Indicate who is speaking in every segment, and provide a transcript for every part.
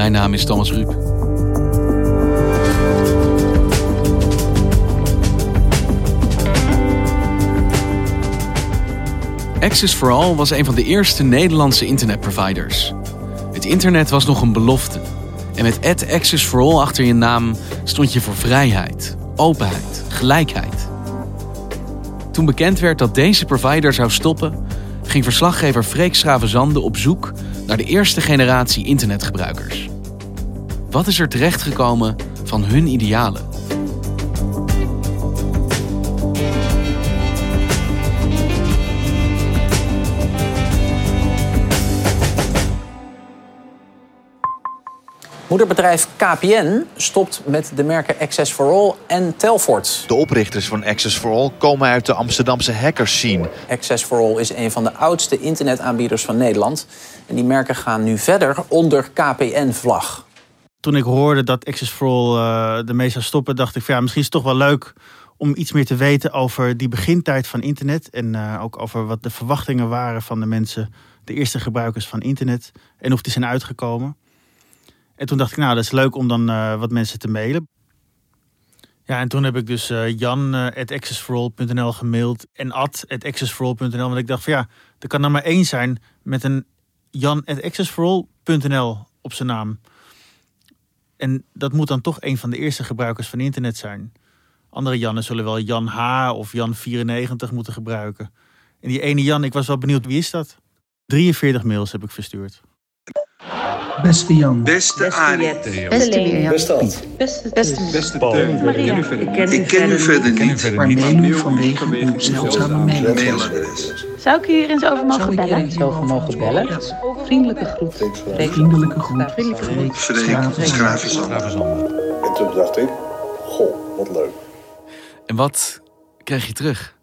Speaker 1: Mijn naam is Thomas Ruip. Access for All was een van de eerste Nederlandse internetproviders. Het internet was nog een belofte. En met Ad Access for All achter je naam stond je voor vrijheid, openheid, gelijkheid. Toen bekend werd dat deze provider zou stoppen, ging verslaggever Freek Schravenzande op zoek naar de eerste generatie internetgebruikers. Wat is er terechtgekomen van hun idealen?
Speaker 2: Moederbedrijf KPN stopt met de merken Access for All en Telfort.
Speaker 3: De oprichters van Access for All komen uit de Amsterdamse hackers scene.
Speaker 2: Access for All is een van de oudste internetaanbieders van Nederland. En die merken gaan nu verder onder KPN-vlag.
Speaker 4: Toen ik hoorde dat Access for All uh, ermee zou stoppen, dacht ik van ja, misschien is het toch wel leuk om iets meer te weten over die begintijd van internet. En uh, ook over wat de verwachtingen waren van de mensen, de eerste gebruikers van internet. En of die zijn uitgekomen. En toen dacht ik, nou, dat is leuk om dan uh, wat mensen te mailen. Ja, en toen heb ik dus uh, jan at gemaild en ad at accessforall.nl. Want ik dacht van ja, er kan er maar één zijn met een jan at op zijn naam. En dat moet dan toch een van de eerste gebruikers van internet zijn. Andere Jannen zullen wel Jan H. of Jan94 moeten gebruiken. En die ene Jan, ik was wel benieuwd, wie is dat? 43 mails heb ik verstuurd.
Speaker 5: Beste Jan.
Speaker 6: Beste Arie.
Speaker 5: Beste Mirjam.
Speaker 6: Beste Ad.
Speaker 5: Beste Beste
Speaker 6: Beste Teun.
Speaker 5: Maria.
Speaker 6: Ik ken u verder niet.
Speaker 5: Maar neem u vanwege uw zeldzame
Speaker 6: mailadres.
Speaker 7: Zou ik u hier eens over mogen bellen?
Speaker 8: eens over mogen bellen? Vriendelijke groet.
Speaker 5: Vriendelijke groet.
Speaker 6: Freek Schravenzande.
Speaker 9: En toen dacht ik, goh, wat leuk.
Speaker 1: En wat kreeg je terug?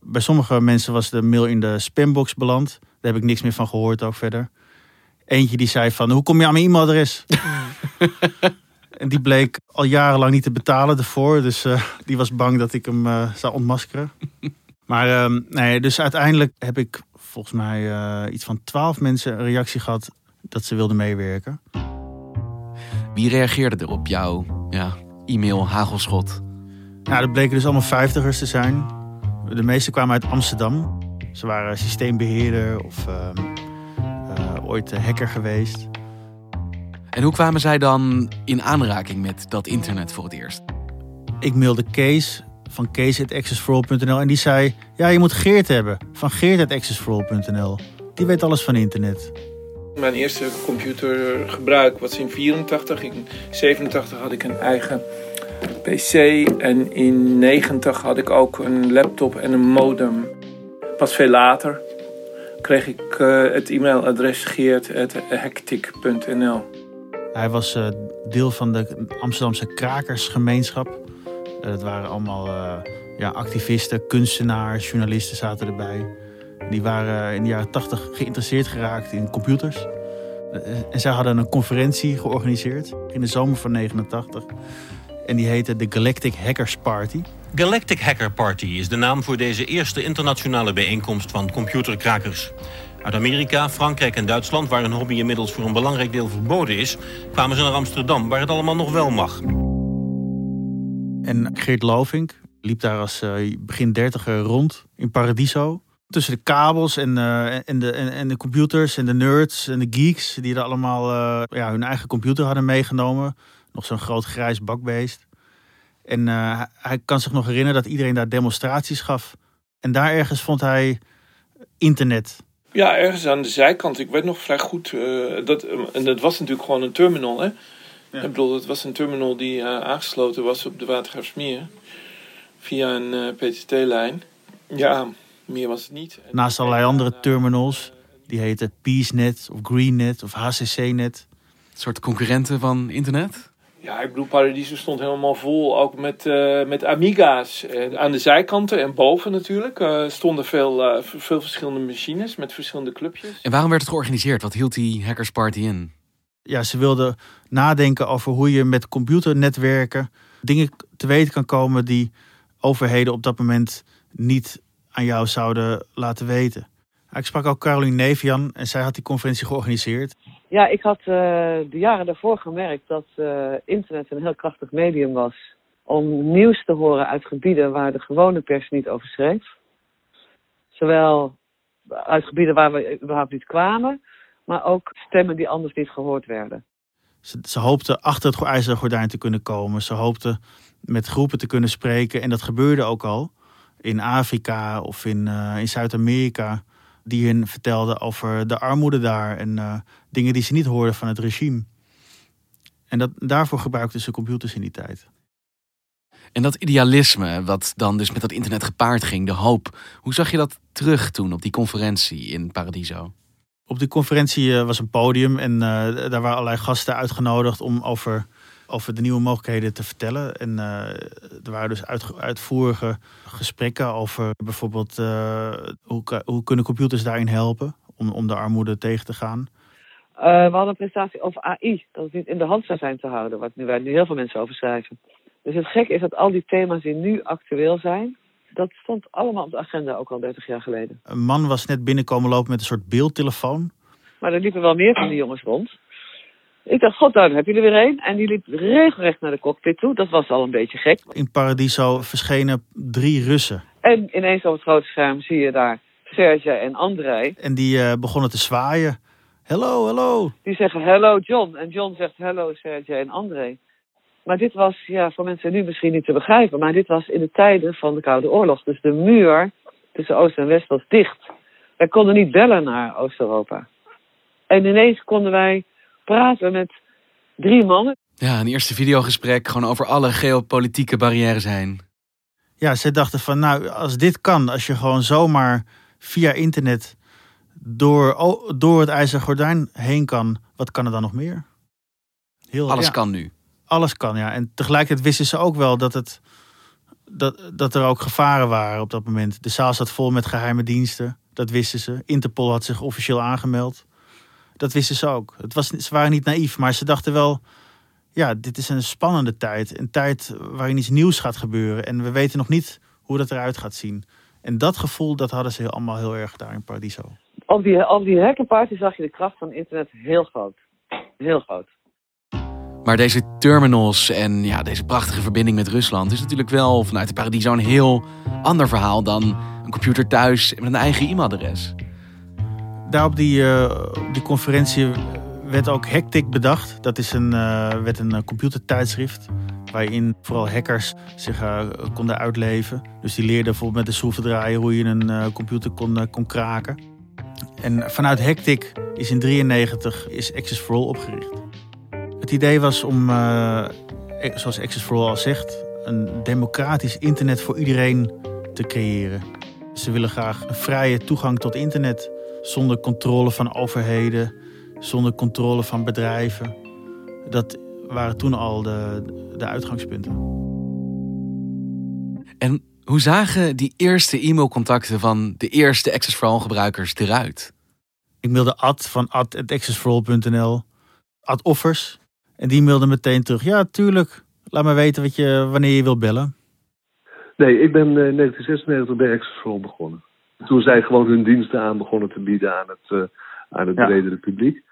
Speaker 4: Bij sommige mensen was de mail in de spambox beland. Daar heb ik niks meer van gehoord ook verder. Eentje die zei van, hoe kom je aan mijn e-mailadres? en die bleek al jarenlang niet te betalen ervoor. Dus uh, die was bang dat ik hem uh, zou ontmaskeren. maar uh, nee, dus uiteindelijk heb ik volgens mij uh, iets van twaalf mensen een reactie gehad dat ze wilden meewerken.
Speaker 1: Wie reageerde er op jouw ja, e-mail hagelschot?
Speaker 4: Nou, dat bleken dus allemaal vijftigers te zijn. De meeste kwamen uit Amsterdam. Ze waren systeembeheerder of ooit hacker geweest.
Speaker 1: En hoe kwamen zij dan in aanraking met dat internet voor het eerst?
Speaker 4: Ik mailde Kees van kees.accessforall.nl en die zei... ja, je moet Geert hebben van geert.accessforall.nl. Die weet alles van internet.
Speaker 10: Mijn eerste computergebruik was in 84. In 87 had ik een eigen PC. En in 90 had ik ook een laptop en een modem. Pas veel later kreeg ik uh, het e-mailadres geert.hectic.nl.
Speaker 4: Hij was uh, deel van de Amsterdamse krakersgemeenschap. Uh, dat waren allemaal ja, activisten, kunstenaars, journalisten zaten erbij. Die waren in de jaren 80 geïnteresseerd geraakt in computers. en zij hadden een conferentie georganiseerd in de zomer van 89. En die heette de Galactic Hackers Party.
Speaker 11: Galactic Hacker Party is de naam voor deze eerste internationale bijeenkomst van computerkrakers. Uit Amerika, Frankrijk en Duitsland, waar een hobby inmiddels voor een belangrijk deel verboden is, kwamen ze naar Amsterdam, waar het allemaal nog wel mag.
Speaker 4: En Geert Lovink liep daar als uh, begin dertiger rond in Paradiso. Tussen de kabels en, uh, en, de, en, en, de computers en de nerds en de geeks die er allemaal uh, ja, hun eigen computer hadden meegenomen. Nog zo'n groot grijs bakbeest. En uh, hij, kan zich nog herinneren dat iedereen daar demonstraties gaf. En daar ergens vond hij internet.
Speaker 10: Ja, ergens aan de zijkant. Ik weet nog vrij goed. Uh, dat, en dat was natuurlijk gewoon een terminal. Hè? Ja. Ik bedoel, het was een terminal die uh, aangesloten was op de Watergraafsmeer. Via een uh, PTT-lijn. Ja, meer was het niet.
Speaker 4: Naast allerlei andere terminals. Die heten PeaceNet of GreenNet of HCCNet.
Speaker 1: Een soort concurrenten van internet?
Speaker 10: Ja, ik bedoel, Paradiso stond helemaal vol, ook met, uh, met Amiga's. Uh, aan de zijkanten en boven natuurlijk uh, stonden veel, veel verschillende machines met verschillende clubjes.
Speaker 1: En waarom werd het georganiseerd? Wat hield die hackersparty in?
Speaker 4: Ja, ze wilden nadenken over hoe je met computernetwerken dingen te weten kan komen die overheden op dat moment niet aan jou zouden laten weten. Ik sprak ook Caroline Nevian en zij had die conferentie georganiseerd.
Speaker 12: Ja, ik had uh, de jaren daarvoor gemerkt dat uh, internet een heel krachtig medium was om nieuws te horen uit gebieden waar de gewone pers niet over schreef. Zowel uit gebieden waar we überhaupt niet kwamen, maar ook stemmen die anders niet gehoord werden.
Speaker 4: Ze, ze hoopten achter het ijzeren gordijn te kunnen komen. Ze hoopten met groepen te kunnen spreken. En dat gebeurde ook al in Afrika of in, uh, in Zuid-Amerika die hun vertelden over de armoede daar en uh, dingen die ze niet hoorden van het regime. En dat, daarvoor gebruikten ze computers in die tijd.
Speaker 1: En dat idealisme, wat dan dus met dat internet gepaard ging, de hoop, hoe zag je dat terug toen op die conferentie in Paradiso?
Speaker 4: Op die conferentie uh, was een podium en uh, daar waren allerlei gasten uitgenodigd om over over de nieuwe mogelijkheden te vertellen. En uh, er waren dus uit, uitvoerige gesprekken over bijvoorbeeld uh, hoe, hoe kunnen computers daarin helpen om, om de armoede tegen te gaan.
Speaker 12: Uh, we hadden een presentatie over AI, dat het niet in de hand zou zijn te houden, wat nu, waar nu heel veel mensen over schrijven. Dus het gekke is dat al die thema's die nu actueel zijn, dat stond allemaal op de agenda ook al 30 jaar geleden.
Speaker 4: Een man was net binnenkomen lopen met een soort beeldtelefoon.
Speaker 12: Maar er liepen wel meer van die jongens rond. Ik dacht, god, daar heb je er weer een. En die liep regelrecht naar de cockpit toe. Dat was al een beetje gek.
Speaker 4: In Paradiso verschenen drie Russen.
Speaker 12: En ineens op het grote scherm zie je daar Serge en André.
Speaker 4: En die uh, begonnen te zwaaien. Hello, hello.
Speaker 12: Die zeggen hello John. En John zegt hello Serge en André. Maar dit was ja, voor mensen nu misschien niet te begrijpen. Maar dit was in de tijden van de Koude Oorlog. Dus de muur tussen Oost en West was dicht. Wij konden niet bellen naar Oost-Europa. En ineens konden wij praten met drie mannen.
Speaker 1: Ja, een eerste videogesprek gewoon over alle geopolitieke barrières heen.
Speaker 4: Ja, ze dachten van nou, als dit kan, als je gewoon zomaar via internet door, door het ijzeren gordijn heen kan, wat kan er dan nog meer?
Speaker 1: Heel, alles ja, kan nu.
Speaker 4: Alles kan, ja. En tegelijkertijd wisten ze ook wel dat, het, dat, dat er ook gevaren waren op dat moment. De zaal zat vol met geheime diensten, dat wisten ze. Interpol had zich officieel aangemeld dat wisten ze ook. Het was, ze waren niet naïef, maar ze dachten wel... ja, dit is een spannende tijd. Een tijd waarin iets nieuws gaat gebeuren. En we weten nog niet hoe dat eruit gaat zien. En dat gevoel, dat hadden ze allemaal heel erg daar in Paradiso.
Speaker 12: Op die, op die hackerparty zag je de kracht van internet heel groot. Heel groot.
Speaker 1: Maar deze terminals en ja, deze prachtige verbinding met Rusland... is natuurlijk wel vanuit de Paradiso een heel ander verhaal... dan een computer thuis met een eigen e-mailadres
Speaker 4: daar op die, conferentie werd ook Hectic bedacht. Dat is een, uh, werd een computertijdschrift waarin vooral hackers zich konden uitleven. Dus die leerden bijvoorbeeld met de schroevendraaier hoe je een computer kon, kon kraken. En vanuit Hectic is in 1993 is Access for All opgericht. Het idee was om, zoals Access for All al zegt, een democratisch internet voor iedereen te creëren. Ze willen graag een vrije toegang tot internet zonder controle van overheden, zonder controle van bedrijven. Dat waren toen al de, de uitgangspunten.
Speaker 1: En hoe zagen die eerste e-mailcontacten van de eerste Access for All gebruikers eruit?
Speaker 4: Ik mailde Ad van ad.accessforall.nl, Ad Offers. En die mailde meteen terug, ja tuurlijk, laat me weten wat je, wanneer je wilt bellen.
Speaker 9: Nee, ik ben in 1996 bij Access for All begonnen toen zij gewoon hun diensten aan begonnen te bieden aan het, uh, aan het ja. bredere publiek.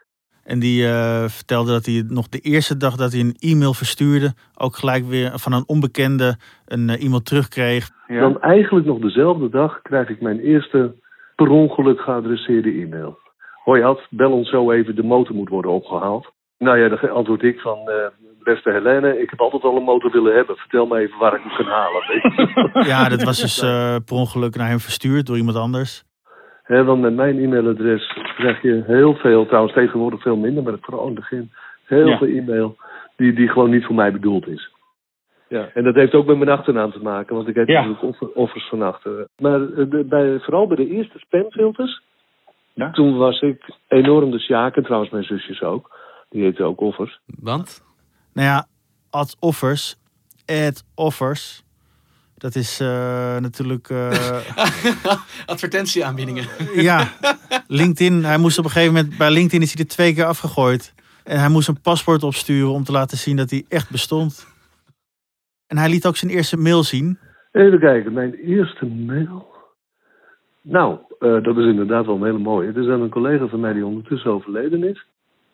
Speaker 4: En die uh, vertelde dat hij nog de eerste dag dat hij een e-mail verstuurde, ook gelijk weer van een onbekende een uh, e-mail terugkreeg.
Speaker 9: Ja. Dan eigenlijk nog dezelfde dag krijg ik mijn eerste per ongeluk geadresseerde e-mail. Hoi Ad, bel ons zo even, de motor moet worden opgehaald. Nou ja, dan antwoord ik van, beste Helene, ik heb altijd al een motor willen hebben. Vertel me even waar ik hem kan halen. weet je.
Speaker 4: Ja, dat was dus eh, per ongeluk naar hem verstuurd door iemand anders.
Speaker 9: Hè, want met mijn e-mailadres krijg je heel veel, trouwens tegenwoordig veel minder, maar vooral in het begin, heel
Speaker 4: Ja.
Speaker 9: veel e-mail die, die gewoon niet voor mij bedoeld is. Ja, en dat heeft ook met mijn achternaam te maken, want ik heb
Speaker 13: Ja.
Speaker 9: natuurlijk offer- offers van achteren. Maar eh, de- bij, vooral bij de eerste spamfilters, toen was ik enorm de Sjaak, en trouwens mijn zusjes ook, die heten ook offers.
Speaker 1: Want?
Speaker 4: Nou ja, ad offers, ad offers. Dat is eh, natuurlijk. eh,
Speaker 1: Advertentieaanbiedingen.
Speaker 4: ja, LinkedIn. Hij moest op een gegeven moment bij LinkedIn is hij er twee keer afgegooid. En hij moest een paspoort opsturen om te laten zien dat hij echt bestond. En hij liet ook zijn eerste mail zien.
Speaker 9: Even kijken, mijn eerste mail. Nou, eh, dat is inderdaad wel een hele mooie. Het is aan een collega van mij die ondertussen overleden is.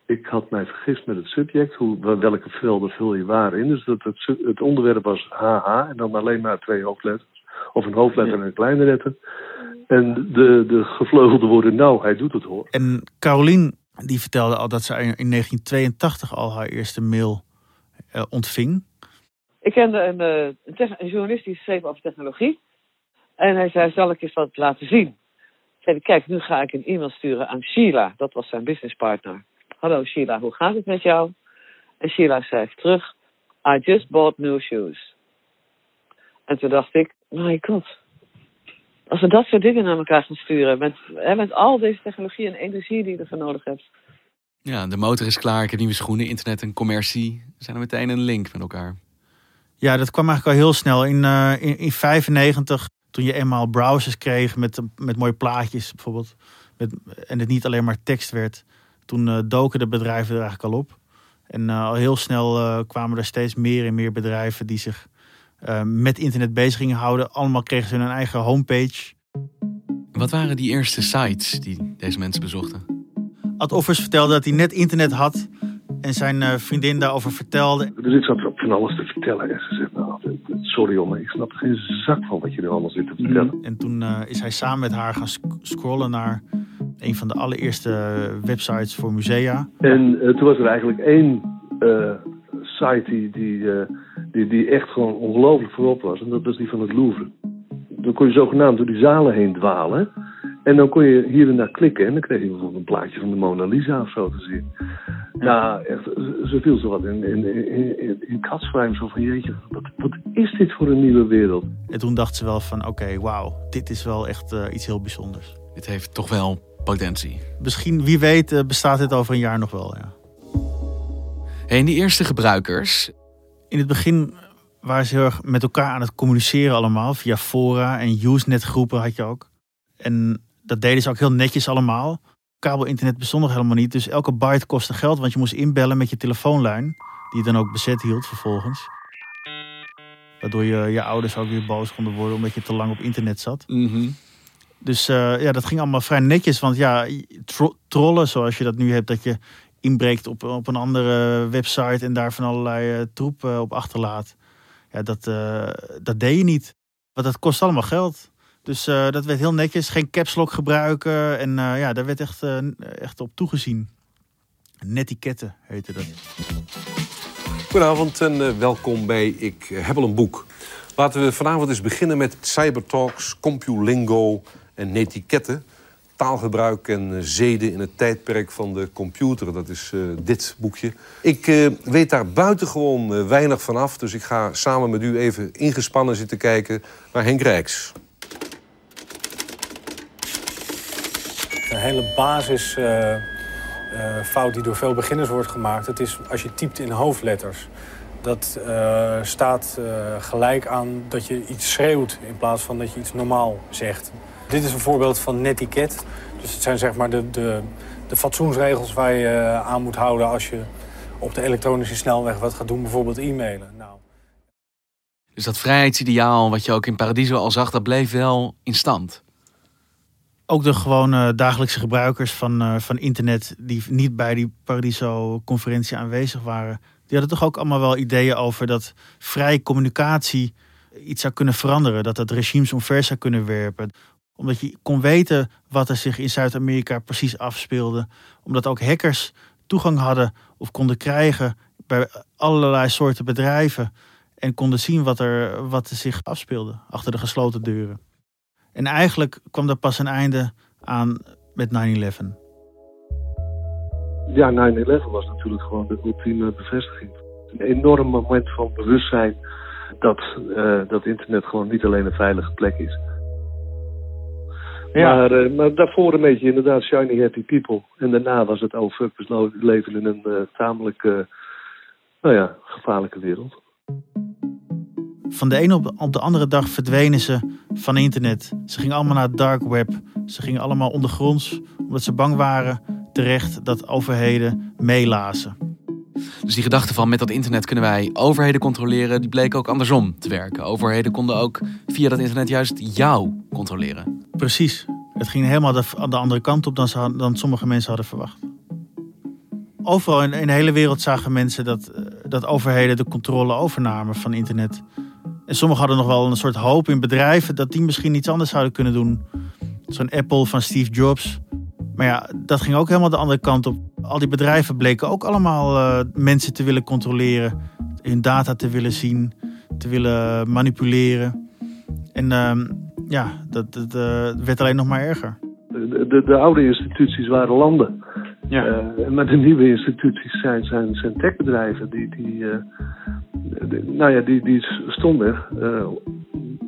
Speaker 9: Ik had mij vergist met het subject, hoe, welke velden vul je waar in. Dus dat het, het onderwerp was HH en dan alleen maar twee hoofdletters. Of een hoofdletter en een kleine letter. En de, de gevleugelde woorden, nou, hij doet het hoor.
Speaker 4: En Carolien die vertelde al dat ze in 1982 al haar eerste mail eh, ontving.
Speaker 12: Ik kende een, eh, een, journalist die schreef over technologie. En hij zei, zal ik eens wat laten zien? Ik zei, kijk, nu ga ik een e-mail sturen aan Sheila. Dat was zijn businesspartner. Hallo Sheila, hoe gaat het met jou? En Sheila schrijft terug, I just bought new shoes. En toen dacht ik, my god. Als we dat soort dingen naar elkaar gaan sturen, met, hè, met al deze technologie en energie die je ervoor nodig hebt.
Speaker 1: Ja, de motor is klaar. Ik heb nieuwe schoenen. Internet en commercie zijn er meteen een link met elkaar.
Speaker 4: Ja, dat kwam eigenlijk al heel snel. In, eh in, in 95, toen je eenmaal browsers kreeg met, met mooie plaatjes bijvoorbeeld. Met, en het niet alleen maar tekst werd. Toen eh, doken de bedrijven er eigenlijk al op. En eh, al heel snel eh, kwamen er steeds meer en meer bedrijven die zich eh, met internet bezig gingen houden. Allemaal kregen ze hun eigen homepage.
Speaker 1: Wat waren die eerste sites die deze mensen bezochten?
Speaker 4: Ad Offers vertelde dat hij net internet had. En zijn eh, vriendin daarover vertelde.
Speaker 9: Dus ik zat er van alles te vertellen. En ze zegt, nou, sorry jongen, ik snap er geen zak van wat je nu allemaal zit te vertellen.
Speaker 4: En toen eh, is hij samen met haar gaan sc- scrollen naar een van de allereerste websites voor musea.
Speaker 9: En eh, toen was er eigenlijk één eh, site die, die, eh, die, die echt gewoon ongelooflijk voorop was. En dat was die van het Louvre. Dan kon je zogenaamd door die zalen heen dwalen. En dan kon je hier en daar klikken. En dan kreeg je bijvoorbeeld een plaatje van de Mona Lisa of zo te zien. Nou, echt, ze viel zo wat in, in, in, in, in katzwijm. Zo van, jeetje, wat, wat is dit voor een nieuwe wereld?
Speaker 4: En toen dacht ze wel van oké, wauw, dit is wel echt iets heel bijzonders.
Speaker 1: Dit heeft toch wel potentie.
Speaker 4: Misschien, wie weet, eh, bestaat dit over een jaar nog wel. Ja.
Speaker 1: Hey, en die eerste gebruikers,
Speaker 4: In het begin waren ze heel erg met elkaar aan het communiceren allemaal. Via fora en Usenet groepen had je ook. En dat deden ze ook heel netjes allemaal. Kabelinternet bestond nog helemaal niet. Dus elke byte kostte geld. Want je moest inbellen met je telefoonlijn. Die je dan ook bezet hield vervolgens. Waardoor je, je ouders ook weer boos konden worden. Omdat je te lang op internet zat. Dus eh, ja, dat ging allemaal vrij netjes. Want ja, tro- trollen zoals je dat nu hebt. Dat je inbreekt op, op een andere website. En daar van allerlei eh, troep eh, op achterlaat. Ja, dat, dat deed je niet. Want dat kost allemaal geld. Dus dat werd heel netjes. Geen caps lock gebruiken. En ja, daar werd echt, echt op toegezien. Netiketten heette dat.
Speaker 14: Goedenavond en welkom bij Ik heb al een boek. Laten we vanavond eens beginnen met cybertalks, compulingo en netiketten. Taalgebruik en eh, zeden in het tijdperk van de computer. Dat is eh, dit boekje. Ik eh, weet daar buitengewoon weinig van af. Dus ik ga samen met u even ingespannen zitten kijken naar Henk Rijks.
Speaker 15: Een hele basis eh, eh, fout die door veel beginners wordt gemaakt. Het is als je typt in hoofdletters. Dat staat gelijk aan dat je iets schreeuwt in plaats van dat je iets normaal zegt. Dit is een voorbeeld van netiquette. Dus het zijn zeg maar de, de, de fatsoensregels waar je eh, aan moet houden als je op de elektronische snelweg wat gaat doen, bijvoorbeeld e-mailen. Nou,
Speaker 1: dus dat vrijheidsideaal wat je ook in Paradiso al zag, dat bleef wel in stand.
Speaker 4: Ook de gewone dagelijkse gebruikers van, eh, van internet. die niet bij die Paradiso-conferentie aanwezig waren. die hadden toch ook allemaal wel ideeën over dat vrije communicatie iets zou kunnen veranderen. Dat het regimes omver zou kunnen werpen. Omdat je kon weten wat er zich in Zuid-Amerika precies afspeelde. Omdat ook hackers toegang hadden of konden krijgen bij allerlei soorten bedrijven. En konden zien wat er, wat er zich afspeelde achter de gesloten deuren. En eigenlijk kwam er pas een einde aan met 9-11.
Speaker 9: Ja, 9-11 was natuurlijk gewoon de ultieme bevestiging. Een enorm moment van bewustzijn dat, uh, dat internet gewoon niet alleen een veilige plek is. Ja. Maar, uh, maar daarvoor een beetje inderdaad shiny happy people. En daarna was het oh fuck, we leven in een uh, tamelijk, nou ja, gevaarlijke wereld.
Speaker 4: Van de ene op, op de andere dag verdwenen ze van internet. Ze gingen allemaal naar het dark web. Ze gingen allemaal ondergronds, omdat ze bang waren terecht dat overheden meelazen.
Speaker 1: Dus die gedachte van met dat internet kunnen wij overheden controleren, die bleek ook andersom te werken. Overheden konden ook via dat internet juist jou controleren.
Speaker 4: Precies. Het ging helemaal de, de andere kant op dan, dan sommige mensen hadden verwacht. Overal in, in, de hele wereld zagen mensen dat, eh, dat overheden de controle overnamen van internet. En sommigen hadden nog wel een soort hoop in bedrijven dat die misschien iets anders zouden kunnen doen. Zo'n Apple van Steve Jobs. Maar ja, dat ging ook helemaal de andere kant op. Al die bedrijven bleken ook allemaal uh, mensen te willen controleren, hun data te willen zien, te willen manipuleren. En uh, ja, dat, dat uh, werd alleen nog maar erger.
Speaker 9: De, de, de oude instituties waren landen. Ja. Uh, maar de nieuwe instituties zijn, zijn, zijn techbedrijven. Die, die, de, nou ja, die, die stonden.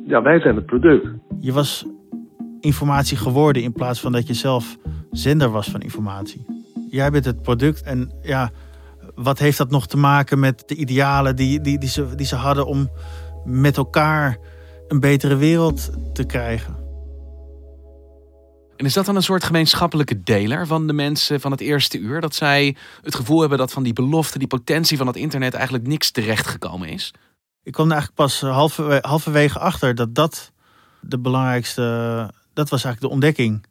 Speaker 9: ja, wij zijn het product.
Speaker 4: Je was informatie geworden in plaats van dat je zelf zender was van informatie. Jij bent het product en ja, wat heeft dat nog te maken met de idealen die, die, die, ze, die ze hadden om met elkaar een betere wereld te krijgen?
Speaker 1: En is dat dan een soort gemeenschappelijke deler van de mensen van het eerste uur? Dat zij het gevoel hebben dat van die belofte, die potentie van het internet eigenlijk niks terechtgekomen is?
Speaker 4: Ik kwam er eigenlijk pas halverwege, halverwege achter dat dat de belangrijkste, dat was eigenlijk de ontdekking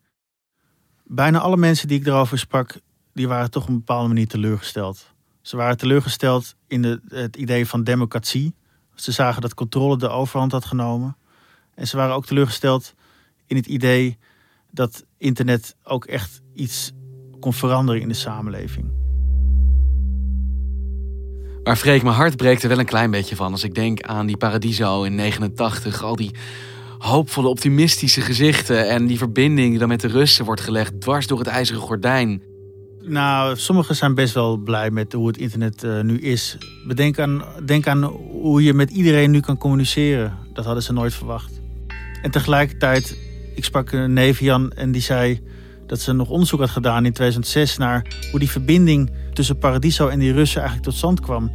Speaker 4: bijna alle mensen die ik erover sprak, die waren toch op een bepaalde manier teleurgesteld. Ze waren teleurgesteld in het idee van democratie. Ze zagen dat controle de overhand had genomen. En ze waren ook teleurgesteld in het idee dat internet ook echt iets kon veranderen in de samenleving.
Speaker 1: Maar Freek, mijn hart breekt er wel een klein beetje van als ik denk aan die Paradiso in 89, al die hoopvolle, optimistische gezichten en die verbinding die dan met de Russen wordt gelegd dwars door het ijzeren gordijn.
Speaker 4: Nou, sommigen zijn best wel blij met hoe het internet uh, nu is. Bedenk aan, denk aan hoe je met iedereen nu kan communiceren. Dat hadden ze nooit verwacht. En tegelijkertijd, ik sprak een neef Jan en die zei dat ze nog onderzoek had gedaan in 2006 naar hoe die verbinding tussen Paradiso en die Russen eigenlijk tot stand kwam.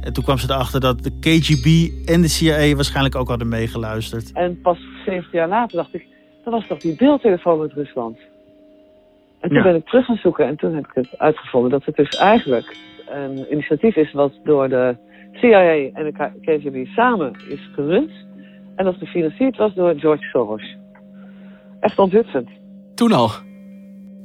Speaker 4: En toen kwam ze erachter dat de KGB en de CIA waarschijnlijk ook hadden meegeluisterd.
Speaker 12: En pas 17 jaar later dacht ik, dat was toch die beeldtelefoon met Rusland. En toen ben ik terug gaan zoeken en toen heb ik het uitgevonden dat het dus eigenlijk een initiatief is wat door de CIA en de KGB samen is gerund. En dat gefinancierd was door George Soros. Echt onthutsend.
Speaker 1: Toen al?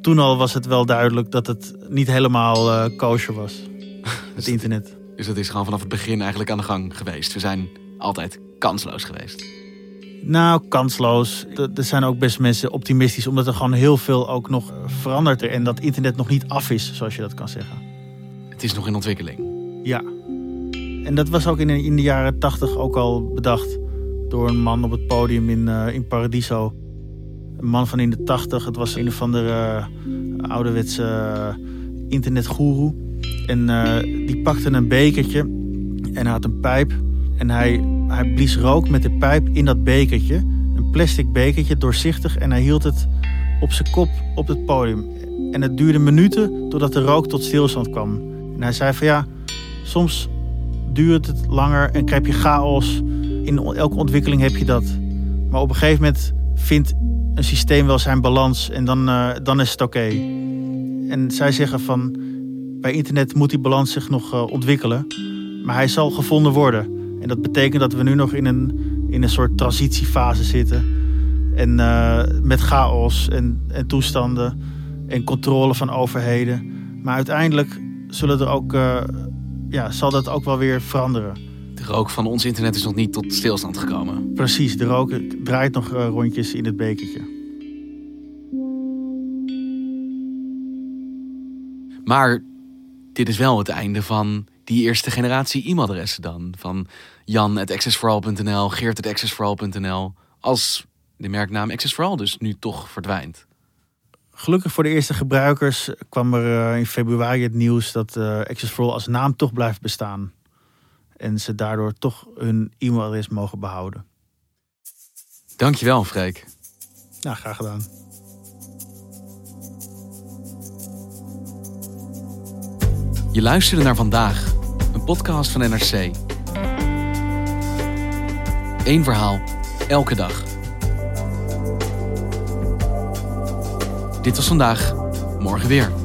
Speaker 4: Toen al was het wel duidelijk dat het niet helemaal uh, kosher was. Het internet.
Speaker 1: Dus dat is gewoon vanaf het begin eigenlijk aan de gang geweest. We zijn altijd kansloos geweest.
Speaker 4: Nou, kansloos. Er zijn ook best mensen optimistisch, omdat er gewoon heel veel ook nog verandert. En dat internet nog niet af is, zoals je dat kan zeggen.
Speaker 1: Het is nog in ontwikkeling.
Speaker 4: Ja. En dat was ook in, in de jaren tachtig ook al bedacht door een man op het podium in, uh, in Paradiso. Een man van in de tachtig. Het was een of andere uh, ouderwetse uh, internetgoeroe. En die pakte een bekertje en had een pijp. En hij, hij blies rook met de pijp in dat bekertje. Een plastic bekertje, doorzichtig. En hij hield het op zijn kop op het podium. En het duurde minuten totdat de rook tot stilstand kwam. En hij zei van ja, soms duurt het langer en krijg je chaos. In elke ontwikkeling heb je dat. Maar op een gegeven moment vindt een systeem wel zijn balans en dan, uh, dan is het oké. En zij zeggen van bij internet moet die balans zich nog uh, ontwikkelen. Maar hij zal gevonden worden. En dat betekent dat we nu nog in een, in een soort transitiefase zitten. En uh, met chaos en, en toestanden en controle van overheden. Maar uiteindelijk zullen er ook, uh, ja, zal dat ook wel weer veranderen.
Speaker 1: De rook van ons internet is nog niet tot stilstand gekomen.
Speaker 4: Precies, de rook draait nog rondjes in het bekertje.
Speaker 1: Maar dit is wel het einde van die eerste generatie e-mailadressen dan? Van jan.accessforall.nl, geert.accessforall.nl. Als de merknaam Access dus nu toch verdwijnt.
Speaker 4: Gelukkig voor de eerste gebruikers kwam er eh, in februari het nieuws dat uh, Access als naam toch blijft bestaan. En ze daardoor toch hun e-mailadres mogen behouden.
Speaker 1: Dankjewel, Freek.
Speaker 4: Ja, graag gedaan.
Speaker 1: Je luisterde naar vandaag, podcast van NRC. Eén verhaal, elke dag. Dit was vandaag, morgen weer.